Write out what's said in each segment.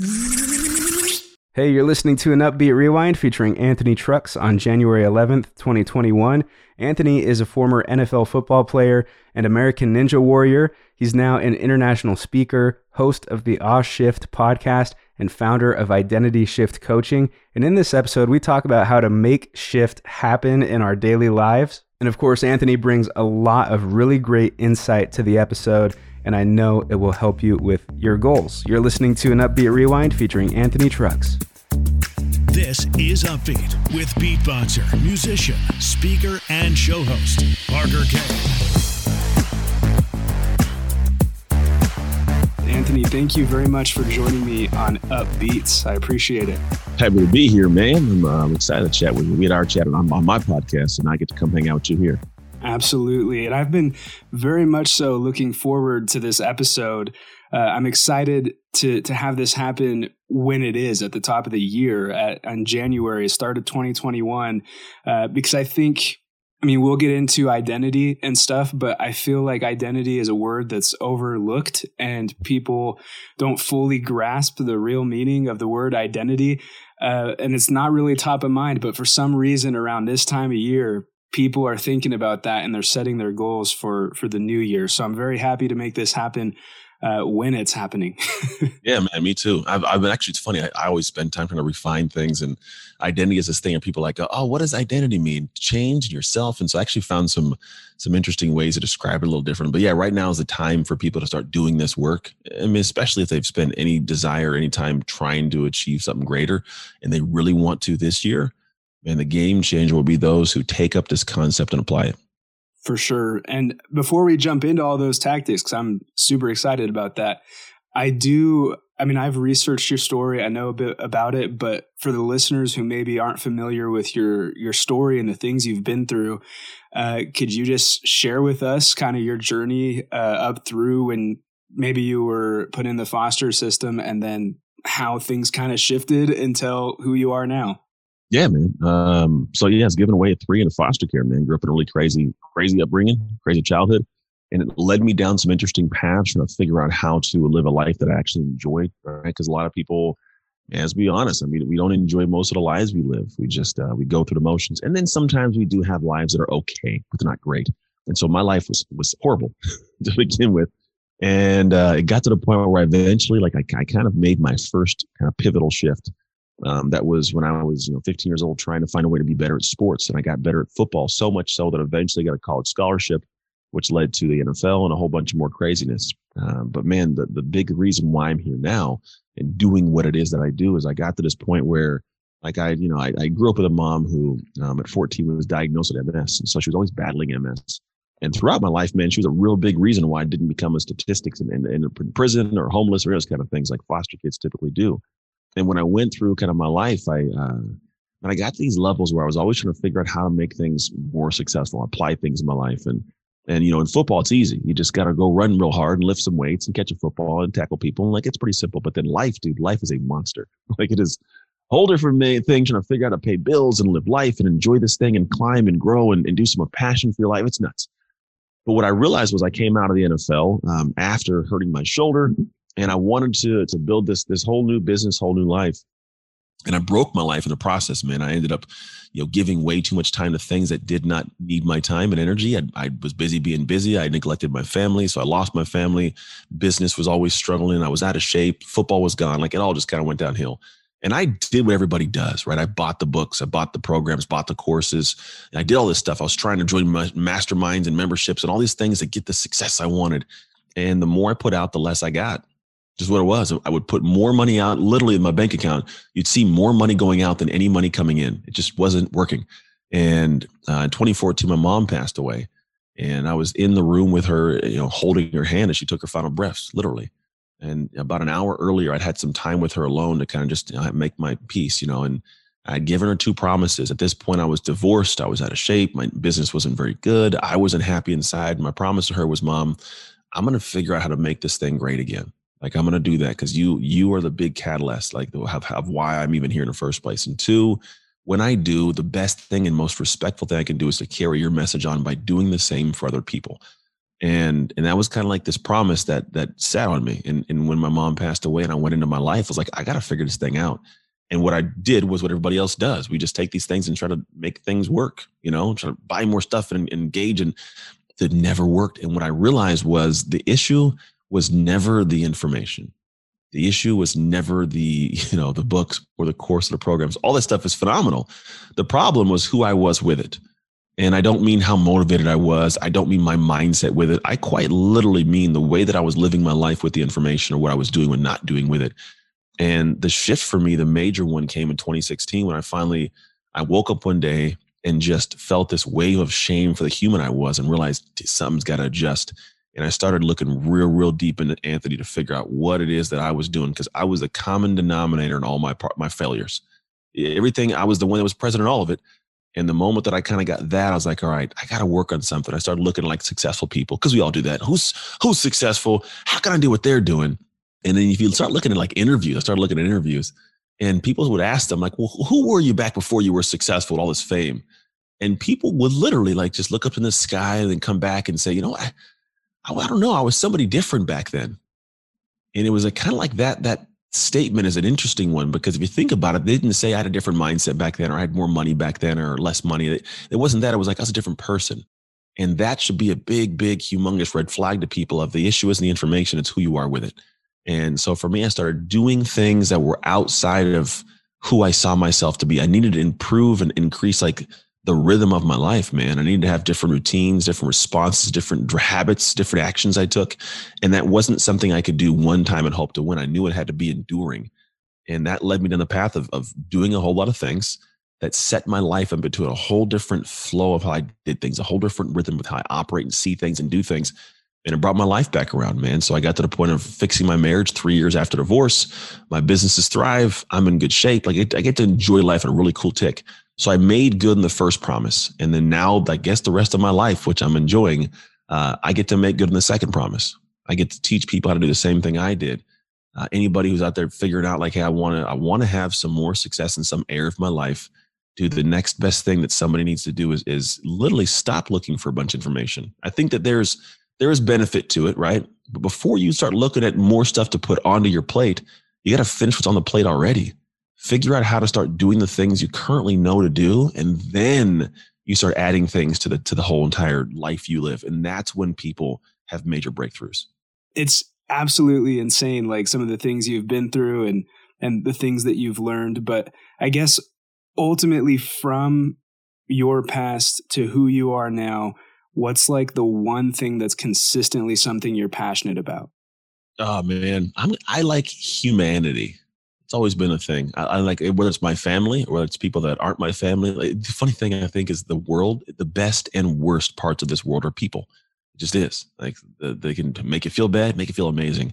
Hey, you're listening to an upbeat rewind featuring Anthony Trucks on January 11th, 2021. Anthony is a former NFL football player and American Ninja Warrior. He's now an international speaker, host of the Aww Shift podcast, and founder of Identity Shift Coaching. And in this episode, we talk about how to make shift happen in our daily lives. And of course, Anthony brings a lot of really great insight to the episode and I know it will help you with your goals. You're listening to an Upbeat Rewind featuring Anthony Trucks. This is Upbeat with beatboxer, musician, speaker, and show host, Parker K. Anthony, thank you very much for joining me on Upbeats. I appreciate it. Happy to be here, man. I'm, uh, excited to chat with you. We had our chat on, on my podcast, and I get to come hang out with you here. Absolutely. And I've been very much so looking forward to this episode. Uh, I'm excited to to have this happen when it is at the top of the year at on January, start of 2021, uh, because I think. I mean, we'll get into identity and stuff, but I feel like identity is a word that's overlooked and people don't fully grasp the real meaning of the word identity. Uh, and it's not really top of mind, but for some reason around this time of year, people are thinking about that and they're setting their goals for for the new year. So I'm very happy to make this happen uh, when it's happening. yeah, man, me too. I've, I've been actually, it's funny. I, I, always spend time trying to refine things and identity is this thing and people like, oh, what does identity mean? Change yourself. And so I actually found some, some interesting ways to describe it a little different, but yeah, right now is the time for people to start doing this work. I mean, especially if they've spent any desire, any time trying to achieve something greater and they really want to this year and the game changer will be those who take up this concept and apply it. For sure. And before we jump into all those tactics, because I'm super excited about that, I do. I mean, I've researched your story. I know a bit about it, but for the listeners who maybe aren't familiar with your your story and the things you've been through, uh, could you just share with us kind of your journey uh, up through when maybe you were put in the foster system and then how things kind of shifted until who you are now? Yeah, man. Um, so yeah, I was given away at three in a foster care, man. Grew up in a really crazy, crazy upbringing, crazy childhood. And it led me down some interesting paths trying to figure out how to live a life that I actually enjoyed, right? Because a lot of people, as be honest, I mean, we don't enjoy most of the lives we live. We just, uh, we go through the motions. And then sometimes we do have lives that are okay, but they're not great. And so my life was, was horrible to begin with. And uh, it got to the point where I eventually, like, I, I kind of made my first kind of pivotal shift um, that was when I was, you know, 15 years old, trying to find a way to be better at sports, and I got better at football so much so that eventually got a college scholarship, which led to the NFL and a whole bunch of more craziness. Um, but man, the the big reason why I'm here now and doing what it is that I do is I got to this point where, like I, you know, I, I grew up with a mom who um, at 14 was diagnosed with MS, and so she was always battling MS. And throughout my life, man, she was a real big reason why I didn't become a statistics in, in, in prison or homeless or those kind of things like foster kids typically do. And when I went through kind of my life, I, uh, and I got to these levels where I was always trying to figure out how to make things more successful, apply things in my life. And, and, you know, in football, it's easy. You just got to go run real hard and lift some weights and catch a football and tackle people. And like, it's pretty simple. But then life, dude, life is a monster. Like it is whole different thing trying to figure out how to pay bills and live life and enjoy this thing and climb and grow and, and do some passion for your life. It's nuts. But what I realized was I came out of the NFL um, after hurting my shoulder and I wanted to to build this this whole new business, whole new life. And I broke my life in the process, man. I ended up, you know, giving way too much time to things that did not need my time and energy. I, I was busy being busy. I neglected my family, so I lost my family. Business was always struggling. I was out of shape. Football was gone. Like it all just kind of went downhill. And I did what everybody does, right? I bought the books, I bought the programs, bought the courses. and I did all this stuff. I was trying to join masterminds and memberships and all these things to get the success I wanted. And the more I put out, the less I got just what it was. I would put more money out, literally in my bank account. You'd see more money going out than any money coming in. It just wasn't working. And uh, in 2014, my mom passed away, and I was in the room with her, you know, holding her hand as she took her final breaths, literally. And about an hour earlier, I'd had some time with her alone to kind of just you know, make my peace, you know. And I'd given her two promises. At this point, I was divorced. I was out of shape. My business wasn't very good. I wasn't happy inside. My promise to her was, "Mom, I'm going to figure out how to make this thing great again." Like I'm gonna do that because you you are the big catalyst, like have, have why I'm even here in the first place. And two, when I do, the best thing and most respectful thing I can do is to carry your message on by doing the same for other people. And and that was kind of like this promise that that sat on me. And and when my mom passed away and I went into my life, I was like, I gotta figure this thing out. And what I did was what everybody else does. We just take these things and try to make things work, you know, try to buy more stuff and, and engage. And that never worked. And what I realized was the issue was never the information. The issue was never the, you know, the books or the course or the programs. All that stuff is phenomenal. The problem was who I was with it. And I don't mean how motivated I was. I don't mean my mindset with it. I quite literally mean the way that I was living my life with the information or what I was doing and not doing with it. And the shift for me, the major one came in 2016 when I finally I woke up one day and just felt this wave of shame for the human I was and realized something's got to adjust. And I started looking real, real deep into Anthony to figure out what it is that I was doing because I was the common denominator in all my my failures. Everything I was the one that was present in all of it. And the moment that I kind of got that, I was like, all right, I got to work on something. I started looking like successful people because we all do that. Who's who's successful? How can I do what they're doing? And then if you start looking at like interviews, I started looking at interviews and people would ask them like, well, who were you back before you were successful with all this fame? And people would literally like just look up in the sky and then come back and say, you know, I, I, I don't know. I was somebody different back then. And it was a kind of like that, that statement is an interesting one because if you think about it, they didn't say I had a different mindset back then or I had more money back then or less money. It, it wasn't that. It was like I was a different person. And that should be a big, big, humongous red flag to people of the issue isn't the information, it's who you are with it. And so for me, I started doing things that were outside of who I saw myself to be. I needed to improve and increase like the rhythm of my life, man. I needed to have different routines, different responses, different habits, different actions I took. And that wasn't something I could do one time and hope to win. I knew it had to be enduring. And that led me down the path of, of doing a whole lot of things that set my life up into a whole different flow of how I did things, a whole different rhythm with how I operate and see things and do things and it brought my life back around, man. So I got to the point of fixing my marriage three years after divorce. My businesses thrive. I'm in good shape. Like I get to enjoy life in a really cool tick. So I made good in the first promise, and then now I guess the rest of my life, which I'm enjoying, uh, I get to make good in the second promise. I get to teach people how to do the same thing I did. Uh, anybody who's out there figuring out like, hey, I want to, I want to have some more success in some area of my life. Do the next best thing that somebody needs to do is is literally stop looking for a bunch of information. I think that there's there is benefit to it, right? But before you start looking at more stuff to put onto your plate, you got to finish what's on the plate already. Figure out how to start doing the things you currently know to do, and then you start adding things to the to the whole entire life you live. And that's when people have major breakthroughs. It's absolutely insane, like some of the things you've been through and and the things that you've learned. But I guess ultimately from your past to who you are now, what's like the one thing that's consistently something you're passionate about? Oh man, I'm, I like humanity. It's always been a thing. I, I like whether it's my family or whether it's people that aren't my family. Like, the funny thing I think is the world, the best and worst parts of this world are people. It just is. Like they can make you feel bad, make you feel amazing.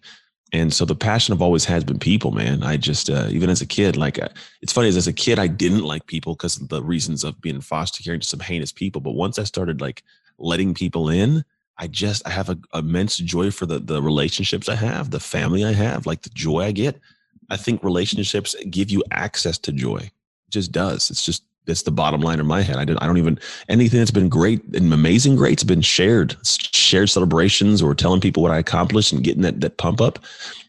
And so the passion of always has been people, man. I just, uh, even as a kid, like uh, it's funny as a kid, I didn't like people because of the reasons of being foster care and some heinous people. But once I started like letting people in, I just I have a immense joy for the the relationships I have, the family I have, like the joy I get. I think relationships give you access to joy. It just does. It's just it's the bottom line in my head. I don't I don't even anything that's been great and amazing great's been shared, shared celebrations or telling people what I accomplished and getting that that pump up.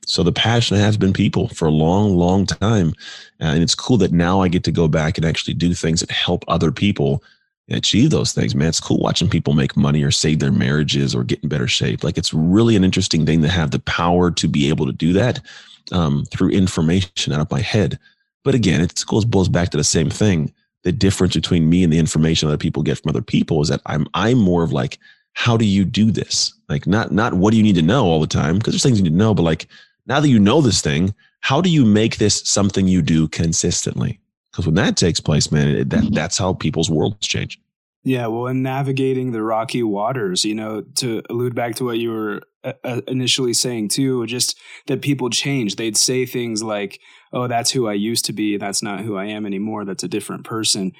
So the passion has been people for a long, long time, uh, and it's cool that now I get to go back and actually do things that help other people achieve those things, man. It's cool watching people make money or save their marriages or get in better shape. Like it's really an interesting thing to have the power to be able to do that um, through information out of my head. But again, it goes boils back to the same thing. The difference between me and the information that people get from other people is that I'm I'm more of like, how do you do this? Like not not what do you need to know all the time because there's things you need to know, but like now that you know this thing, how do you make this something you do consistently? Because when that takes place, man, it, that that's how people's worlds change. Yeah, well, in navigating the rocky waters, you know, to allude back to what you were uh, uh, initially saying too, just that people change. They'd say things like, "Oh, that's who I used to be. That's not who I am anymore. That's a different person."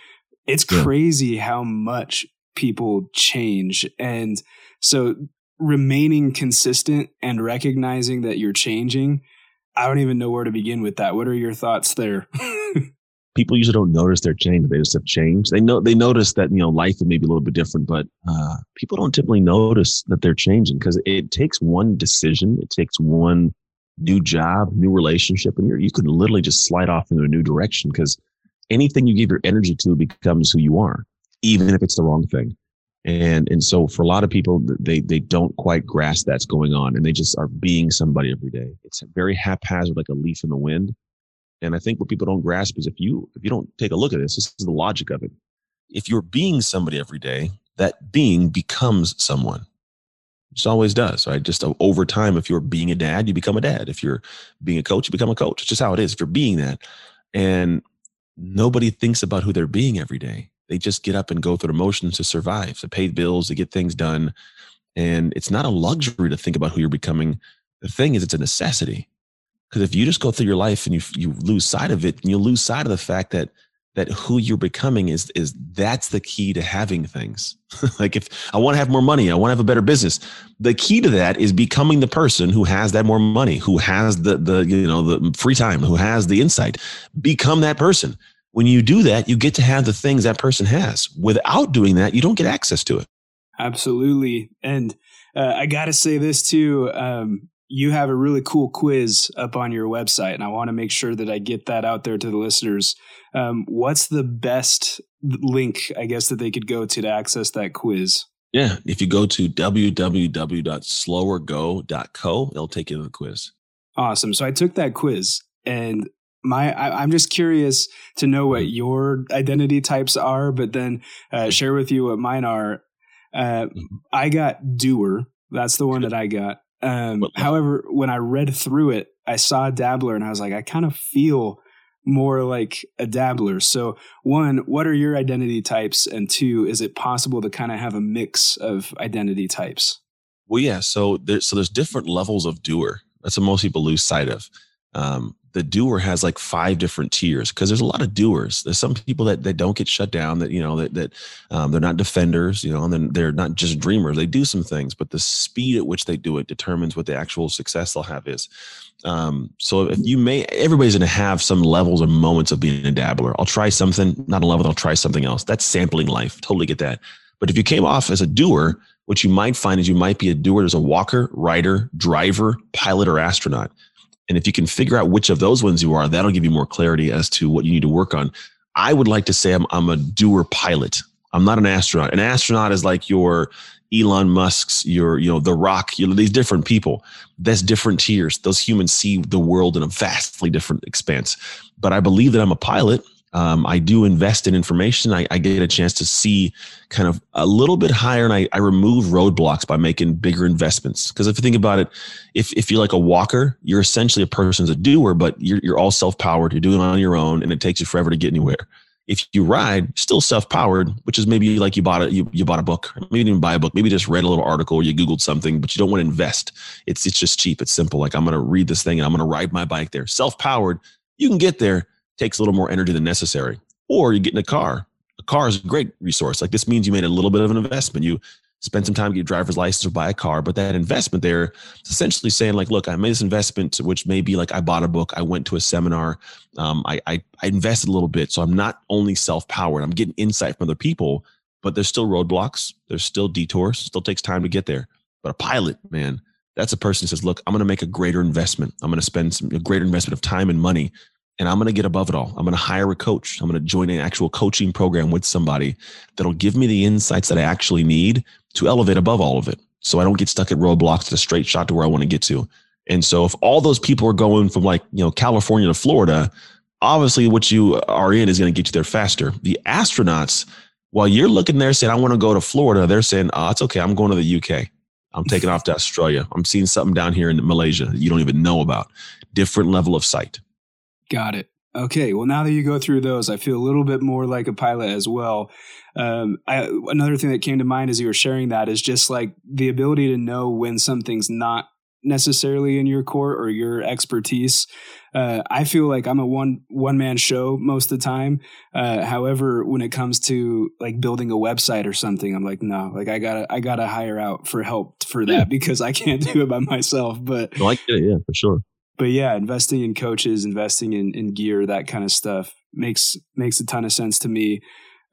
It's yeah. crazy how much people change, and so remaining consistent and recognizing that you're changing. I don't even know where to begin with that. What are your thoughts there? people usually don't notice their change. They just have changed. They know they notice that you know life is maybe a little bit different, but uh, people don't typically notice that they're changing because it takes one decision, it takes one new job, new relationship, and you you can literally just slide off into a new direction because anything you give your energy to becomes who you are, even if it's the wrong thing. And and so for a lot of people, they they don't quite grasp that's going on, and they just are being somebody every day. It's very haphazard, like a leaf in the wind and I think what people don't grasp is if you if you don't take a look at this, this is the logic of it. If you're being somebody every day, that being becomes someone. It always does, right? Just over time, if you're being a dad, you become a dad. If you're being a coach, you become a coach. It's just how it is. If you're being that, and nobody thinks about who they're being every day. They just get up and go through the motions to survive, to pay bills, to get things done. And it's not a luxury to think about who you're becoming. The thing is, it's a necessity. Because if you just go through your life and you you lose sight of it, and you lose sight of the fact that that who you're becoming is is that's the key to having things. like if I want to have more money, I want to have a better business. The key to that is becoming the person who has that more money, who has the the you know the free time, who has the insight. Become that person. When you do that, you get to have the things that person has. Without doing that, you don't get access to it. Absolutely. And uh, I got to say this too. Um, you have a really cool quiz up on your website, and I want to make sure that I get that out there to the listeners. Um, what's the best link, I guess, that they could go to to access that quiz? Yeah, if you go to www.slowergo.co, it'll take you to the quiz. Awesome. So I took that quiz, and my I, am just curious to know what your identity types are, but then uh, share with you what mine are. Uh, mm-hmm. I got doer. That's the one that I got. Um, however, when I read through it, I saw a dabbler and I was like, I kind of feel more like a dabbler. So, one, what are your identity types? And two, is it possible to kind of have a mix of identity types? Well, yeah. So there's so there's different levels of doer. That's what most people lose sight of. Um, the doer has like five different tiers because there's a lot of doers. There's some people that, that don't get shut down that, you know, that, that um, they're not defenders, you know, and then they're not just dreamers. They do some things, but the speed at which they do it determines what the actual success they'll have is. Um, so if you may, everybody's going to have some levels or moments of being a dabbler. I'll try something, not a level, I'll try something else. That's sampling life. Totally get that. But if you came off as a doer, what you might find is you might be a doer as a walker, rider, driver, pilot, or astronaut. And if you can figure out which of those ones you are, that'll give you more clarity as to what you need to work on. I would like to say I'm, I'm a doer pilot. I'm not an astronaut. An astronaut is like your Elon Musk's, your, you know, The Rock, you know, these different people. That's different tiers. Those humans see the world in a vastly different expanse. But I believe that I'm a pilot um, I do invest in information. I, I, get a chance to see kind of a little bit higher, and I, I remove roadblocks by making bigger investments. Because if you think about it, if if you're like a walker, you're essentially a person's a doer, but you're you're all self powered. You're doing it on your own, and it takes you forever to get anywhere. If you ride, still self powered, which is maybe like you bought a you, you bought a book, maybe didn't buy a book, maybe just read a little article or you googled something, but you don't want to invest. It's it's just cheap. It's simple. Like I'm going to read this thing and I'm going to ride my bike there. Self powered, you can get there takes a little more energy than necessary. Or you get in a car. A car is a great resource. Like this means you made a little bit of an investment. You spend some time get your driver's license or buy a car, but that investment there is essentially saying like, look, I made this investment, which may be like I bought a book, I went to a seminar, um, I, I, I invested a little bit. So I'm not only self-powered, I'm getting insight from other people, but there's still roadblocks, there's still detours, still takes time to get there. But a pilot, man, that's a person who says, look, I'm going to make a greater investment. I'm going to spend some, a greater investment of time and money and I'm going to get above it all. I'm going to hire a coach. I'm going to join an actual coaching program with somebody that'll give me the insights that I actually need to elevate above all of it. So I don't get stuck at roadblocks, a straight shot to where I want to get to. And so if all those people are going from like, you know, California to Florida, obviously what you are in is going to get you there faster. The astronauts, while you're looking there saying, I want to go to Florida, they're saying, oh, it's okay. I'm going to the UK. I'm taking off to Australia. I'm seeing something down here in Malaysia you don't even know about. Different level of sight. Got it. Okay. Well, now that you go through those, I feel a little bit more like a pilot as well. Um, I, another thing that came to mind as you were sharing that is just like the ability to know when something's not necessarily in your court or your expertise. Uh, I feel like I'm a one one man show most of the time. Uh, however, when it comes to like building a website or something, I'm like, no, like I gotta I gotta hire out for help for that yeah. because I can't do it by myself. But I like it, yeah, for sure but yeah, investing in coaches, investing in, in gear, that kind of stuff makes makes a ton of sense to me.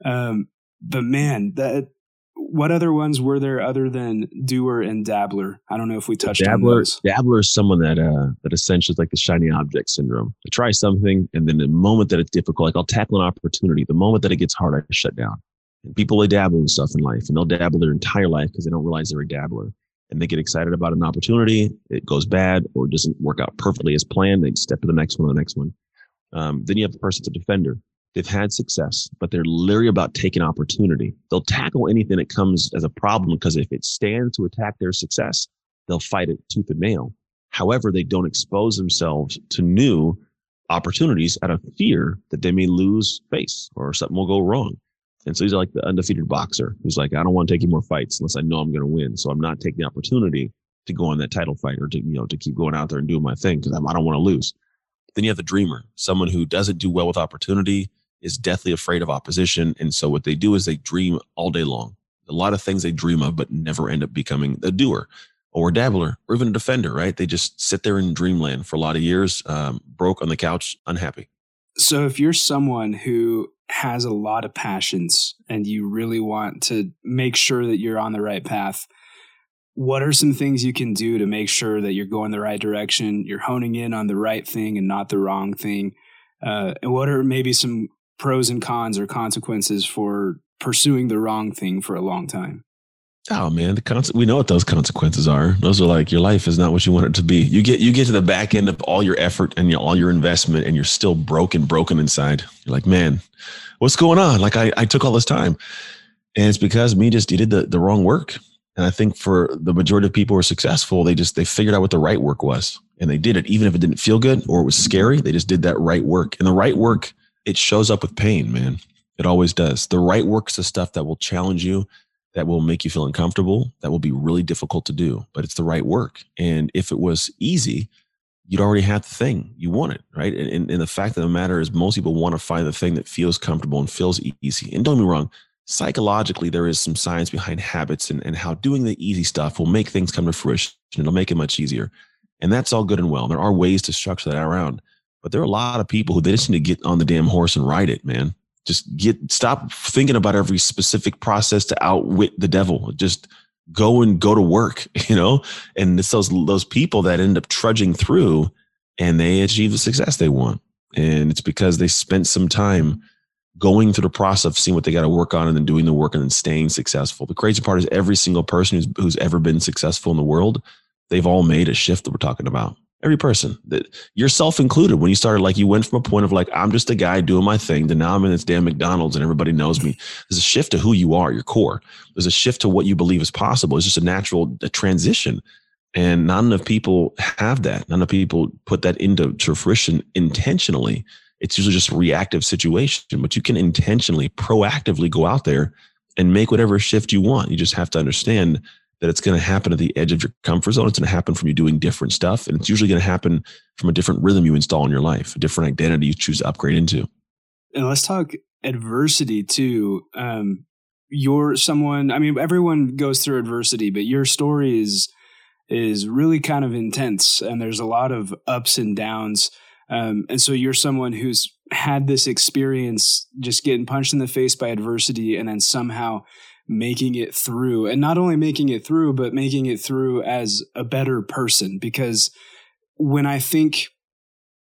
Um, but man, that what other ones were there other than doer and dabbler? I don't know if we touched dabbler, on those. Dabbler is someone that uh, that essentially is like the shiny object syndrome. I try something, and then the moment that it's difficult, like I'll tackle an opportunity. The moment that it gets hard, I shut down. And people they dabble in stuff in life, and they'll dabble their entire life because they don't realize they're a dabbler. And they get excited about an opportunity, it goes bad or doesn't work out perfectly as planned. They step to the next one, the next one. Um, then you have the person that's a defender. They've had success, but they're leery about taking opportunity. They'll tackle anything that comes as a problem because if it stands to attack their success, they'll fight it tooth and nail. However, they don't expose themselves to new opportunities out of fear that they may lose face or something will go wrong. And so he's like the undefeated boxer who's like, I don't want to take any more fights unless I know I'm going to win. So I'm not taking the opportunity to go on that title fight or to, you know, to keep going out there and doing my thing because I don't want to lose. Then you have the dreamer, someone who doesn't do well with opportunity, is deathly afraid of opposition. And so what they do is they dream all day long. A lot of things they dream of, but never end up becoming a doer or a dabbler or even a defender, right? They just sit there in dreamland for a lot of years, um, broke on the couch, unhappy. So if you're someone who has a lot of passions and you really want to make sure that you're on the right path, what are some things you can do to make sure that you're going the right direction, you're honing in on the right thing and not the wrong thing? Uh, and what are maybe some pros and cons or consequences for pursuing the wrong thing for a long time? Oh man, the cons- we know what those consequences are. Those are like your life is not what you want it to be. You get you get to the back end of all your effort and all your investment, and you're still broken, broken inside. You're like, man, what's going on? Like I, I took all this time, and it's because me just did the the wrong work. And I think for the majority of people who are successful, they just they figured out what the right work was, and they did it, even if it didn't feel good or it was scary. They just did that right work, and the right work it shows up with pain, man. It always does. The right work is the stuff that will challenge you, that will make you feel uncomfortable, that will be really difficult to do, but it's the right work. And if it was easy, you'd already have the thing you wanted, right? And, and, and the fact of the matter is, most people want to find the thing that feels comfortable and feels easy. And don't me wrong, psychologically, there is some science behind habits and, and how doing the easy stuff will make things come to fruition. It'll make it much easier. And that's all good and well. There are ways to structure that around. But there are a lot of people who they just need to get on the damn horse and ride it, man. Just get stop thinking about every specific process to outwit the devil. Just go and go to work, you know? And it's those those people that end up trudging through and they achieve the success they want. And it's because they spent some time going through the process of seeing what they got to work on and then doing the work and then staying successful. The crazy part is every single person who's, who's ever been successful in the world, they've all made a shift that we're talking about every person that yourself included when you started like you went from a point of like i'm just a guy doing my thing to now i'm in this damn mcdonald's and everybody knows me. There's a shift to who you are your core. There's a shift to what you believe is possible. It's just a natural a transition. And not enough people have that. Not enough people put that into to fruition intentionally. It's usually just reactive situation but you can intentionally proactively go out there and make whatever shift you want. You just have to understand that it's going to happen at the edge of your comfort zone. It's going to happen from you doing different stuff. And it's usually going to happen from a different rhythm you install in your life, a different identity you choose to upgrade into. And let's talk adversity too. Um, you're someone, I mean, everyone goes through adversity, but your story is, is really kind of intense and there's a lot of ups and downs. Um, and so you're someone who's had this experience just getting punched in the face by adversity and then somehow making it through and not only making it through, but making it through as a better person. Because when I think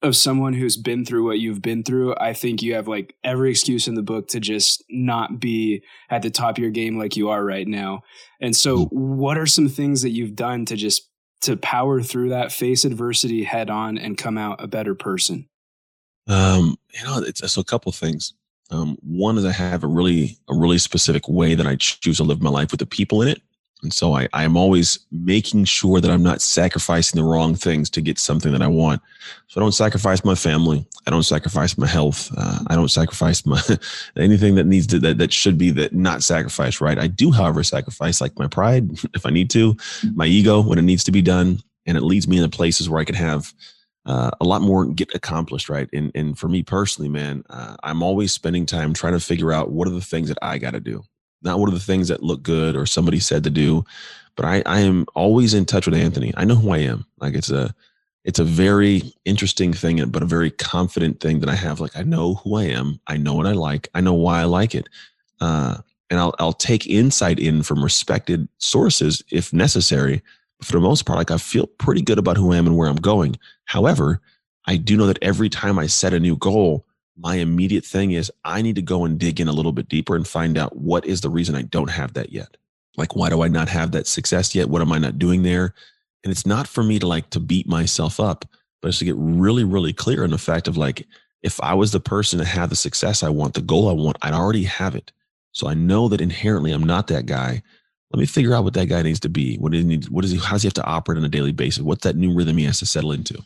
of someone who's been through what you've been through, I think you have like every excuse in the book to just not be at the top of your game like you are right now. And so what are some things that you've done to just to power through that, face adversity head on and come out a better person? Um, you know, it's, it's a couple things. Um, one is I have a really a really specific way that I choose to live my life with the people in it. And so I, I am always making sure that I'm not sacrificing the wrong things to get something that I want. So I don't sacrifice my family. I don't sacrifice my health. Uh, I don't sacrifice my anything that needs to that, that should be that not sacrificed, right? I do, however, sacrifice like my pride if I need to, my ego when it needs to be done. And it leads me into places where I can have uh, a lot more get accomplished, right? And and for me personally, man, uh, I'm always spending time trying to figure out what are the things that I got to do, not what are the things that look good or somebody said to do, but I I am always in touch with Anthony. I know who I am. Like it's a it's a very interesting thing, but a very confident thing that I have. Like I know who I am, I know what I like, I know why I like it, uh, and I'll I'll take insight in from respected sources if necessary. For the most part, like I feel pretty good about who I am and where I'm going. However, I do know that every time I set a new goal, my immediate thing is I need to go and dig in a little bit deeper and find out what is the reason I don't have that yet. Like, why do I not have that success yet? What am I not doing there? And it's not for me to like to beat myself up, but it's to get really, really clear on the fact of like, if I was the person to have the success I want, the goal I want, I'd already have it. So I know that inherently I'm not that guy. Let me figure out what that guy needs to be. What does he need, what does he, how does he have to operate on a daily basis? What's that new rhythm he has to settle into?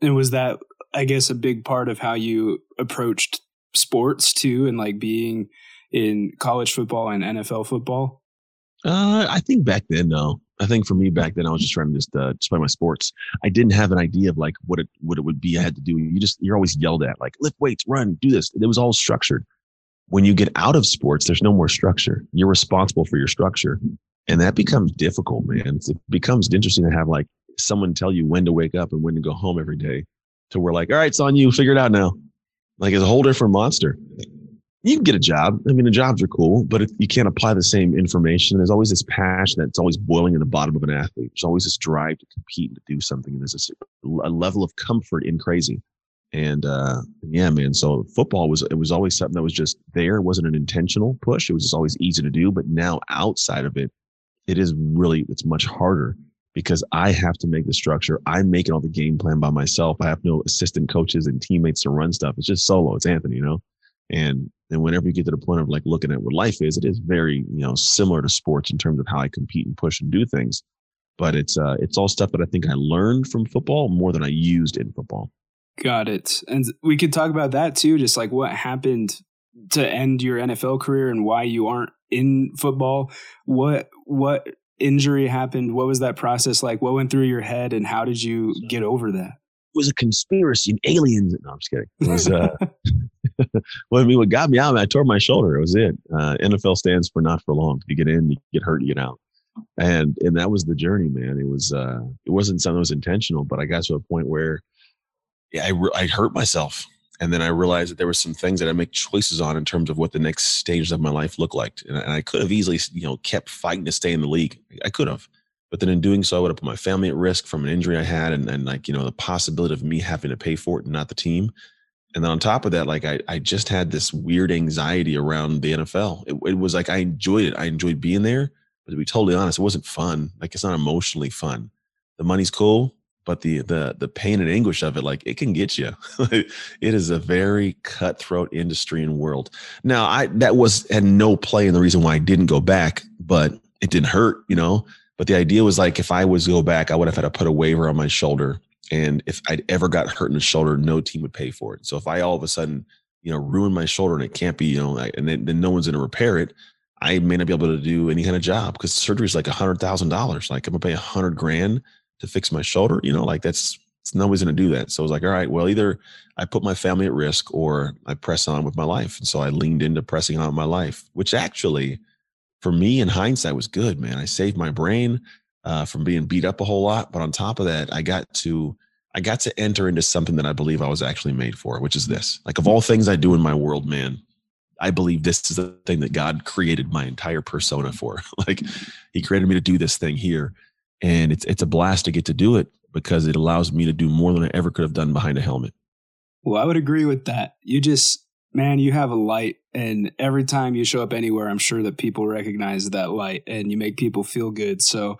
And was that, I guess, a big part of how you approached sports too, and like being in college football and NFL football? Uh, I think back then, no. I think for me back then, I was just trying to just uh, just play my sports. I didn't have an idea of like what it what it would be. I had to do. You just you're always yelled at like lift weights, run, do this. It was all structured. When you get out of sports, there's no more structure. You're responsible for your structure, and that becomes difficult, man. It becomes interesting to have like someone tell you when to wake up and when to go home every day. To where like, all right, it's on you. Figure it out now. Like it's a whole different monster you can get a job. I mean, the jobs are cool, but you can't apply the same information. There's always this passion that's always boiling in the bottom of an athlete. There's always this drive to compete and to do something. And there's this, a level of comfort in crazy. And uh, yeah, man. So football was it was always something that was just there. It wasn't an intentional push. It was just always easy to do. But now outside of it, it is really it's much harder because I have to make the structure. I'm making all the game plan by myself. I have no assistant coaches and teammates to run stuff. It's just solo. It's Anthony, you know. And and whenever you get to the point of like looking at what life is, it is very, you know, similar to sports in terms of how I compete and push and do things. But it's uh it's all stuff that I think I learned from football more than I used in football. Got it. And we could talk about that too, just like what happened to end your NFL career and why you aren't in football. What what injury happened? What was that process like? What went through your head and how did you get over that? It was a conspiracy and aliens. No, I'm just kidding. It was uh well, I mean, what got me out, I tore my shoulder. It was it. Uh, NFL stands for not for long. You get in, you get hurt, you get out. And and that was the journey, man. It was uh, it wasn't something that was intentional, but I got to a point where, I re- I hurt myself, and then I realized that there were some things that I make choices on in terms of what the next stages of my life look like, and, and I could have easily, you know, kept fighting to stay in the league. I could have, but then in doing so, I would have put my family at risk from an injury I had, and, and like you know the possibility of me having to pay for it and not the team. And then on top of that, like I, I just had this weird anxiety around the NFL. It, it, was like I enjoyed it. I enjoyed being there, but to be totally honest, it wasn't fun. Like it's not emotionally fun. The money's cool, but the the the pain and anguish of it, like it can get you. it is a very cutthroat industry and world. Now, I that was had no play in the reason why I didn't go back, but it didn't hurt, you know. But the idea was like if I was go back, I would have had to put a waiver on my shoulder and if I'd ever got hurt in the shoulder, no team would pay for it. So if I all of a sudden, you know, ruin my shoulder and it can't be, you know, and then, then no one's going to repair it, I may not be able to do any kind of job because surgery is like a hundred thousand dollars. Like I'm gonna pay a hundred grand to fix my shoulder. You know, like that's nobody's gonna do that. So I was like, all right, well, either I put my family at risk or I press on with my life. And so I leaned into pressing on my life, which actually, for me in hindsight, was good, man. I saved my brain uh, from being beat up a whole lot. But on top of that, I got to I got to enter into something that I believe I was actually made for, which is this. Like of all things I do in my world, man, I believe this is the thing that God created my entire persona for. like He created me to do this thing here, and it's it's a blast to get to do it because it allows me to do more than I ever could have done behind a helmet. Well, I would agree with that. You just man, you have a light. And every time you show up anywhere, I'm sure that people recognize that light and you make people feel good. So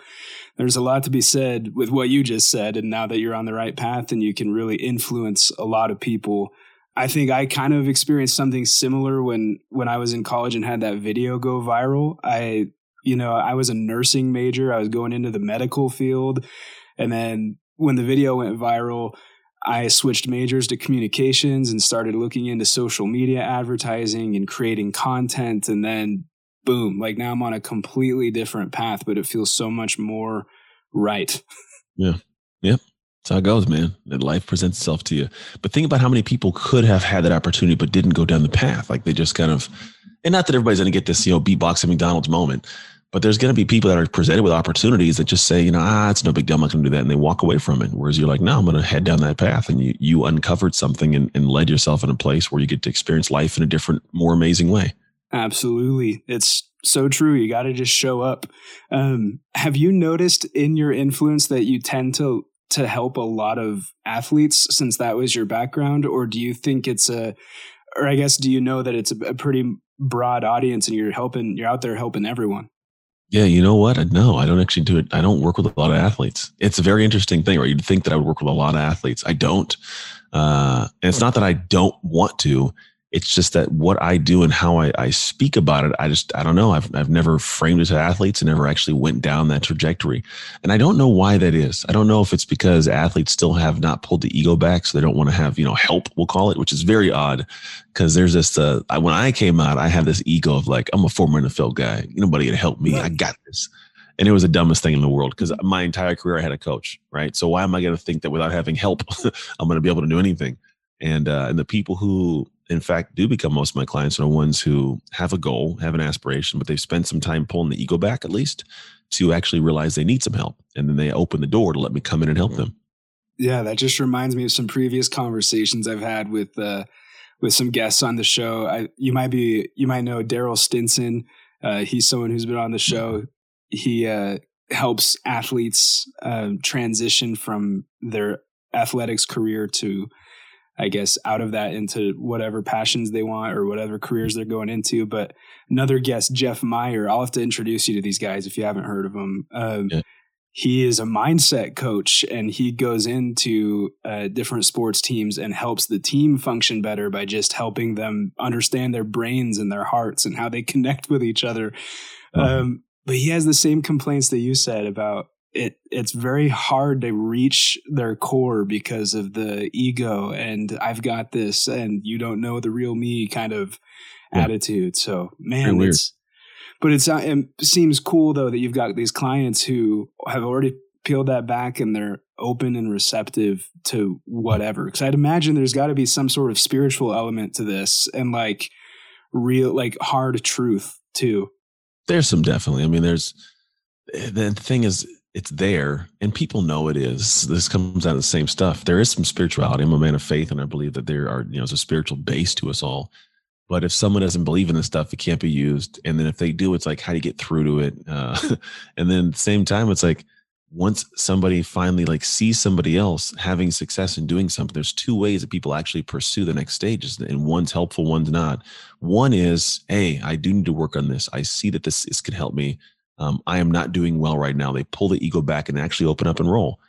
there's a lot to be said with what you just said. And now that you're on the right path and you can really influence a lot of people. I think I kind of experienced something similar when when I was in college and had that video go viral. I you know, I was a nursing major. I was going into the medical field. And then when the video went viral, I switched majors to communications and started looking into social media advertising and creating content. And then, boom, like now I'm on a completely different path, but it feels so much more right. Yeah. Yep. That's how it goes, man. That life presents itself to you. But think about how many people could have had that opportunity but didn't go down the path. Like they just kind of, and not that everybody's going to get this, you know, beatboxing McDonald's moment, But there's going to be people that are presented with opportunities that just say, you know, ah, it's no big deal. I'm not going to do that. And they walk away from it. Whereas you're like, no, I'm going to head down that path. And you, you uncovered something and, and led yourself in a place where you get to experience life in a different, more amazing way. Absolutely. It's so true. You got to just show up. Um, have you noticed in your influence that you tend to to help a lot of athletes since that was your background or do you think it's a or I guess do you know that it's a, a pretty broad audience and you're helping you're out there helping everyone? Yeah, you know what? No, I don't actually do it. I don't work with a lot of athletes. It's a very interesting thing, right? You'd think that I would work with a lot of athletes. I don't. Uh, and it's not that I don't want to it's just that what I do and how I, I speak about it, I just I don't know. I've I've never framed it to athletes and never actually went down that trajectory. And I don't know why that is. I don't know if it's because athletes still have not pulled the ego back, so they don't want to have, you know, help, we'll call it, which is very odd. Because there's this uh when I came out, I had this ego of like, I'm a former NFL guy. Nobody can help me. I got this. And it was the dumbest thing in the world because my entire career I had a coach, right? So why am I going to think that without having help, I'm going to be able to do anything? And uh, and the people who in fact do become most of my clients are the ones who have a goal, have an aspiration, but they've spent some time pulling the ego back at least to actually realize they need some help. And then they open the door to let me come in and help them. Yeah, that just reminds me of some previous conversations I've had with uh, with some guests on the show. I, you might be you might know Daryl Stinson. Uh, he's someone who's been on the show. He uh, helps athletes uh, transition from their athletics career to I guess, out of that into whatever passions they want or whatever careers they're going into. But another guest, Jeff Meyer, I'll have to introduce you to these guys if you haven't heard of them. Um, yeah. He is a mindset coach and he goes into uh, different sports teams and helps the team function better by just helping them understand their brains and their hearts and how they connect with each other. Uh-huh. Um, but he has the same complaints that you said about it it's very hard to reach their core because of the ego and I've got this and you don't know the real me kind of yeah. attitude. So man, it's but it's uh, it seems cool though that you've got these clients who have already peeled that back and they're open and receptive to whatever. Because I'd imagine there's got to be some sort of spiritual element to this and like real like hard truth too. There's some definitely. I mean, there's the thing is it's there and people know it is. This comes out of the same stuff. There is some spirituality. I'm a man of faith and i believe that there are you know there's a spiritual base to us all. But if someone doesn't believe in this stuff it can't be used. And then if they do it's like how do you get through to it? Uh, and then at the same time it's like once somebody finally like sees somebody else having success in doing something there's two ways that people actually pursue the next stages and one's helpful one's not. One is hey i do need to work on this. I see that this, this could help me um, I am not doing well right now. They pull the ego back and actually open up and roll.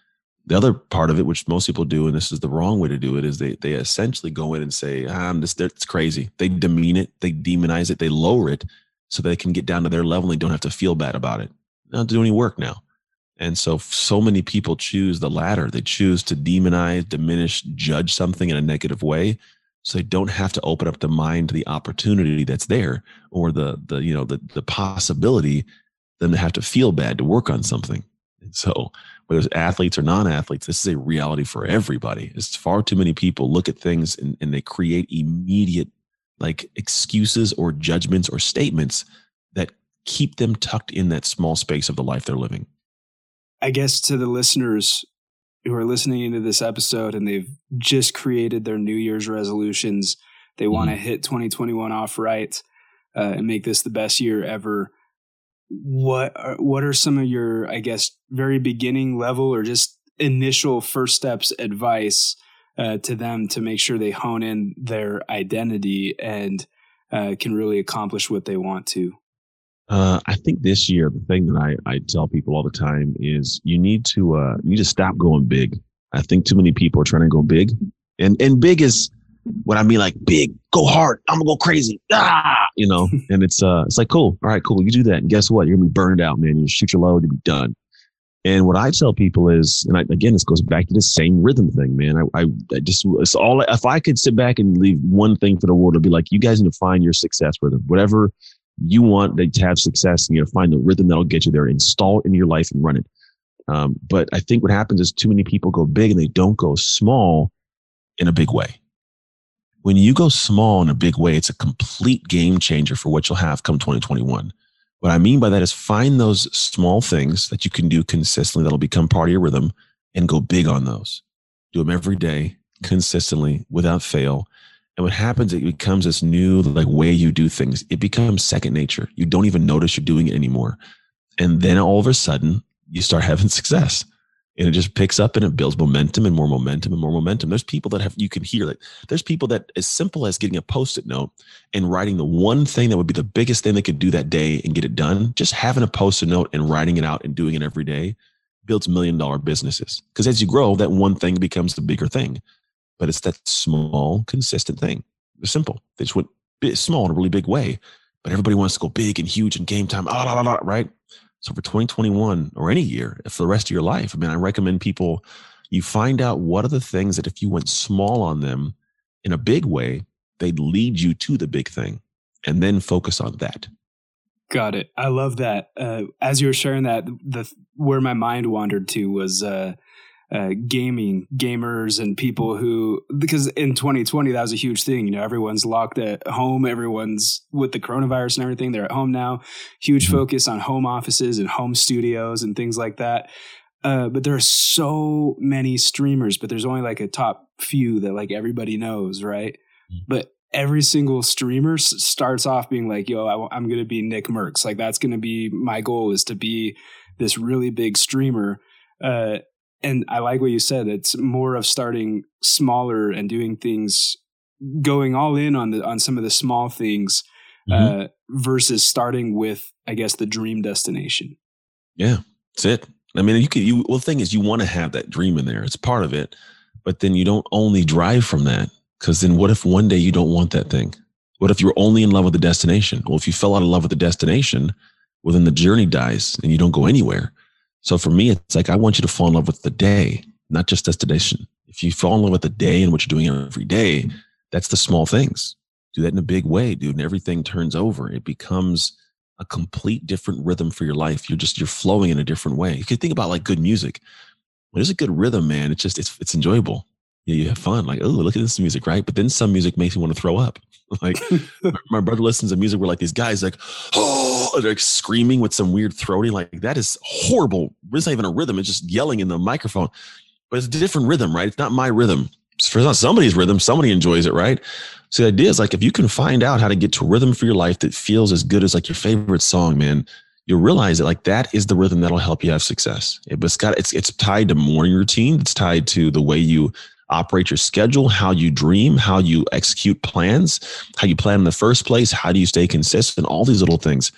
The other part of it, which most people do, and this is the wrong way to do it, is they they essentially go in and say, ah, "I'm this. It's crazy." They demean it, they demonize it, they lower it, so they can get down to their level and they don't have to feel bad about it. Don't do any work now. And so, so many people choose the latter. They choose to demonize, diminish, judge something in a negative way, so they don't have to open up the mind to the opportunity that's there or the the you know the the possibility them to have to feel bad to work on something. And so, whether it's athletes or non-athletes, this is a reality for everybody. It's far too many people look at things and, and they create immediate like excuses or judgments or statements that keep them tucked in that small space of the life they're living. I guess to the listeners who are listening into this episode and they've just created their New Year's resolutions, they mm-hmm. want to hit 2021 off right uh, and make this the best year ever what are, what are some of your i guess very beginning level or just initial first steps advice uh, to them to make sure they hone in their identity and uh, can really accomplish what they want to uh, I think this year the thing that I, I tell people all the time is you need to uh, you need to stop going big. I think too many people are trying to go big, and and big is what I mean like big, go hard, I'm gonna go crazy. Ah, you know, and it's uh it's like cool. All right, cool. You do that. And guess what? You're gonna be burned out, man. You shoot your load, you'll be done. And what I tell people is, and I, again, this goes back to the same rhythm thing, man. I, I, I, just, it's all, if I could sit back and leave one thing for the world, it'd be like, you guys need to find your success rhythm. Whatever you want to have success, and you know, find the rhythm that'll get you there, install it in your life and run it. Um, but I think what happens is too many people go big and they don't go small in a big way when you go small in a big way, it's a complete game changer for what you'll have come 2021. What I mean by that is find those small things that you can do consistently that'll become part of your rhythm and go big on those. Do them every day, consistently, without fail. And what happens, it becomes this new like way you do things. It becomes second nature. You don't even notice you're doing it anymore. And then all of a sudden, you start having success and it just picks up and it builds momentum and more momentum and more momentum. There's people that have you can hear like there's people that as simple as getting a post-it note and writing the one thing that would be the biggest thing they could do that day and get it done. Just having a post-it note and writing it out and doing it every day builds million dollar businesses. Because as you grow, that one thing becomes the bigger thing. But it's that small, consistent thing. It's simple. They just went small in a really big way. But everybody wants to go big and huge and game time, ah, ah, ah, right? So for 2021 or any year, for the rest of your life, I mean, I recommend people you find out what are the things that if you went small on them in a big way, they'd lead you to the big thing and then focus on that. Got it. I love that. Uh, as you were sharing that, the where my mind wandered to was uh, uh, gaming gamers and people who because in 2020 that was a huge thing. You know everyone's locked at home. Everyone's with the coronavirus and everything they're at home now. Huge mm-hmm. focus on home offices and home studios and things like that. Uh, but there are so many streamers but there's only like a top few that like everybody knows right? Mm-hmm. but every single streamer s- starts off being like yo I, i'm gonna be NICKMERCS like that's gonna be my goal is to be this really big streamer. Uh, and I like what you said. It's more of starting smaller and doing things, going all in on the on some of the small things, mm-hmm. uh, versus starting with, I guess, the dream destination. Yeah, that's it. I mean, you can. You well, the thing is, you want to have that dream in there. It's part of it, but then you don't only drive from that. Because then, what if one day you don't want that thing? What if you're only in love with the destination? Well, if you fell out of love with the destination, well, then the journey dies and you don't go anywhere. So for me, it's like I want you to fall in love with the day, not just destination. If you fall in love with the day and what you're doing every day, that's the small things. Do that in a big way, dude, and everything turns over. It becomes a complete different rhythm for your life. You're just you're flowing in a different way. You can think about like good music. When there's a good rhythm, man, it's just it's it's enjoyable. You, you have fun. Like, oh, look at this music, right? But then some music makes me want to throw up. Like my brother listens to music where like these guys like, oh, they're like screaming with some weird throaty. Like that is horrible. It's not even a rhythm. It's just yelling in the microphone. But it's a different rhythm, right? It's not my rhythm. It's for somebody's rhythm. Somebody enjoys it, right? So the idea is like if you can find out how to get to a rhythm for your life that feels as good as like your favorite song, man, you'll realize that like that is the rhythm that'll help you have success. It, but it's got it's it's tied to morning routine. It's tied to the way you operate your schedule, how you dream, how you execute plans, how you plan in the first place, how do you stay consistent, all these little things.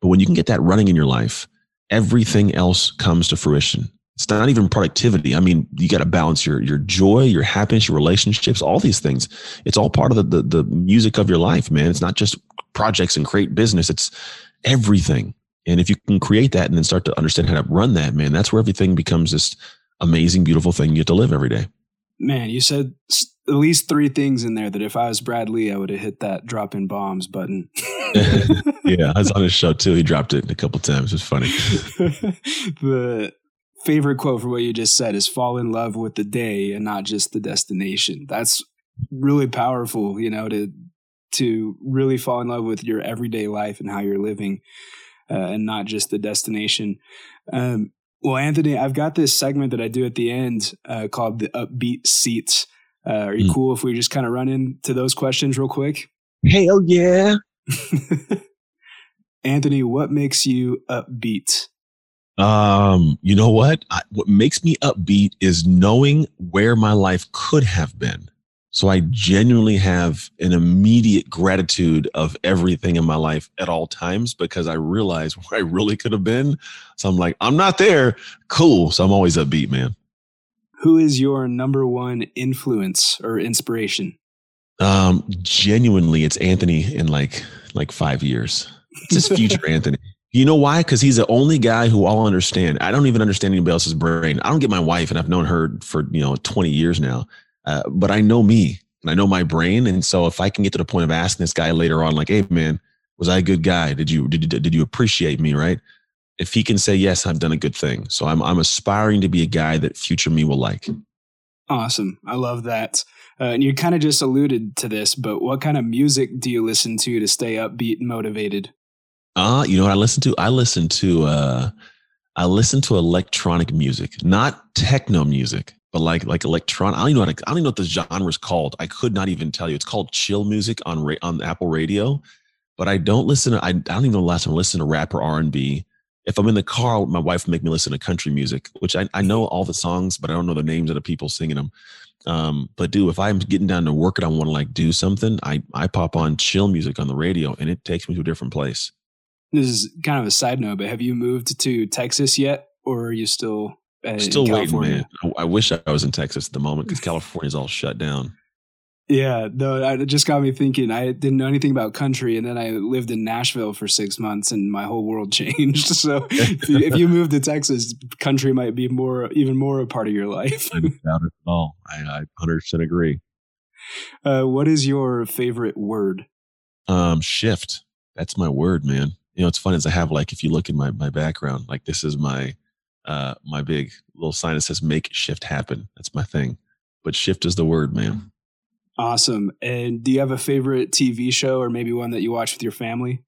But when you can get that running in your life, everything else comes to fruition. It's not even productivity. I mean, you got to balance your your joy, your happiness, your relationships, all these things. It's all part of the, the the music of your life, man. It's not just projects and create business. It's everything. And if you can create that and then start to understand how to run that, man, that's where everything becomes this amazing, beautiful thing you get to live every day man, you said at least three things in there that if I was Brad Lee, I would have hit that drop in bombs button. yeah, I was on his show too. He dropped it a couple times. It's funny. the favorite quote for what you just said is fall in love with the day and not just the destination. That's really powerful, you know, to to really fall in love with your everyday life and how you're living uh, and not just the destination. Um, well, Anthony, I've got this segment that I do at the end uh, called the upbeat seats. Uh, are you mm. cool if we just kind of run into those questions real quick? Hell yeah. Anthony, what makes you upbeat? Um, you know what? I, what makes me upbeat is knowing where my life could have been. So I genuinely have an immediate gratitude of everything in my life at all times because I realize where I really could have been. So I'm like, I'm not there. Cool. So I'm always upbeat, man. Who is your number one influence or inspiration? Um, genuinely, it's Anthony in like like five years. It's his future Anthony. You know why? Because he's the only guy who I'll understand. I don't even understand anybody else's brain. I don't get my wife, and I've known her for you know 20 years now. Uh, but I know me and I know my brain. And so if I can get to the point of asking this guy later on, like, hey, man, was I a good guy? Did you, did, did you appreciate me? Right. If he can say, yes, I've done a good thing. So I'm, I'm aspiring to be a guy that future me will like. Awesome. I love that. Uh, and you kind of just alluded to this, but what kind of music do you listen to to stay upbeat and motivated? Uh, you know what I listen to? I listen to uh I listen to electronic music, not techno music, but like like electron. I don't even know. What, I don't even know what the genre is called. I could not even tell you. It's called chill music on on Apple Radio. But I don't listen. To, I, I don't even know the last time I listened to rap or R and B. If I'm in the car, my wife make me listen to country music, which I, I know all the songs, but I don't know the names of the people singing them. Um, but do if I'm getting down to work and I want to like do something, I I pop on chill music on the radio and it takes me to a different place. This is kind of a side note, but have you moved to Texas yet, or are you still uh, still waiting, man? I, I wish I was in Texas at the moment because California's all shut down. Yeah, no, it just got me thinking. I didn't know anything about country, and then I lived in Nashville for six months, and my whole world changed. So, if, you, if you move to Texas, country might be more, even more a part of your life. I doubt it at all. I, I 100% agree. Uh, what is your favorite word? Um, shift. That's my word, man. You know, it's funny as I have like, if you look in my my background, like this is my uh my big little sign that says "Make shift happen." That's my thing. But shift is the word, man. Awesome. And do you have a favorite TV show or maybe one that you watch with your family?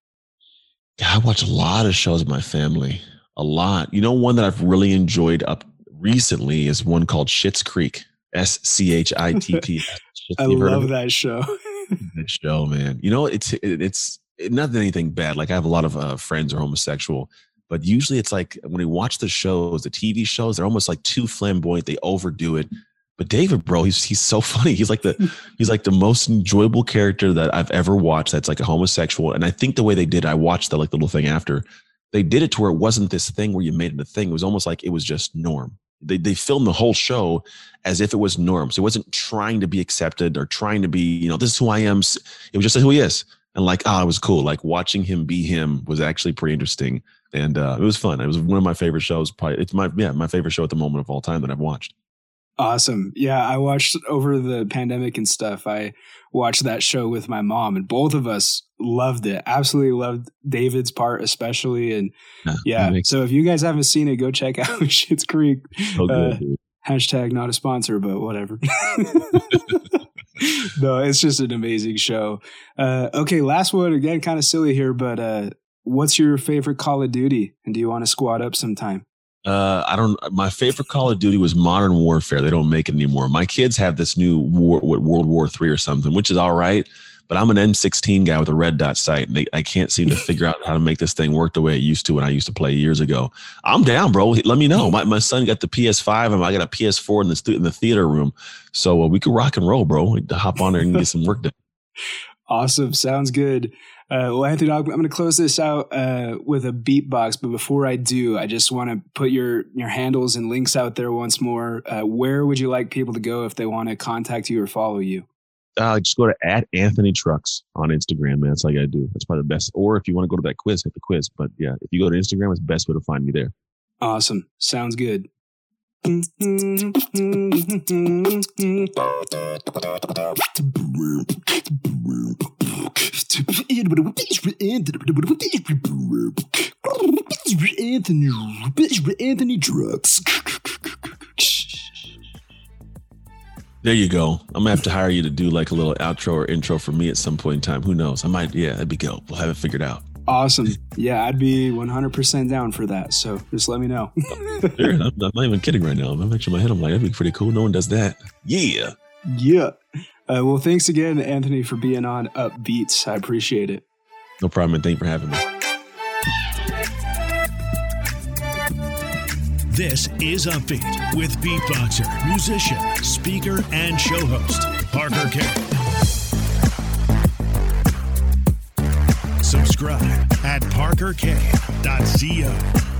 Yeah, I watch a lot of shows with my family. A lot. You know, one that I've really enjoyed up recently is one called Schitt's Creek. S C H I T T. I love that show. that show, man. You know, it's it's not anything bad. Like I have a lot of uh, friends are homosexual, but usually it's like when we watch the shows, the TV shows, they're almost like too flamboyant. They overdo it. But David, bro, he's he's so funny. He's like the he's like the most enjoyable character that I've ever watched. That's like a homosexual, and I think the way they did, I watched the like the little thing after. They did it to where it wasn't this thing where you made it a thing. It was almost like it was just norm. They they filmed the whole show as if it was norm. So it wasn't trying to be accepted or trying to be, you know, this is who I am. It was just like who he is. And like, ah, oh, it was cool. Like watching him be him was actually pretty interesting. And uh, it was fun. It was one of my favorite shows. Probably it's my yeah, my favorite show at the moment of all time that I've watched. Awesome. Yeah, I watched over the pandemic and stuff. I watched that show with my mom, and both of us loved it. Absolutely loved David's part, especially. And yeah, yeah. so if you guys haven't seen it, go check out Schitt's Creek. Oh, uh, hashtag not a sponsor, but whatever. no, it's just an amazing show. Uh, okay, last one again, kind of silly here, but uh, what's your favorite Call of Duty? And do you want to squad up sometime? Uh, I don't. My favorite Call of Duty was Modern Warfare. They don't make it anymore. My kids have this new war, what World War Three or something, which is all right. But I'm an M16 guy with a red dot sight, and they, I can't seem to figure out how to make this thing work the way it used to when I used to play years ago. I'm down, bro. Let me know. My, my son got the PS5, and I got a PS4 in the in the theater room, so uh, we could rock and roll, bro. Hop on there and get some work done. Awesome. Sounds good. Uh, well, Anthony, I'm going to close this out uh, with a beatbox, but before I do, I just want to put your your handles and links out there once more. Uh, where would you like people to go if they want to contact you or follow you? Uh, just go to at Anthony Trucks on Instagram, man. That's all you gotta do. That's probably the best. Or if you want to go to that quiz, hit the quiz. But yeah, if you go to Instagram, it's the best way to find me there. Awesome. Sounds good. Anthony, Anthony Trucks. There you go. I'm gonna have to hire you to do like a little outro or intro for me at some point in time. Who knows? I might. Yeah, that'd be good. We'll have it figured out. Awesome. Yeah, I'd be 100% down for that. So just let me know. sure, I'm, I'm, not even kidding right now. I'm actually in my head. I'm like, that'd be pretty cool. No one does that. Yeah. Yeah. Uh, well, thanks again, Anthony, for being on Upbeats. I appreciate it. No problem. And thank you for having me. This is Upbeat with beatboxer, musician, speaker, and show host, Parker Kane. Subscribe at parkerkane.co.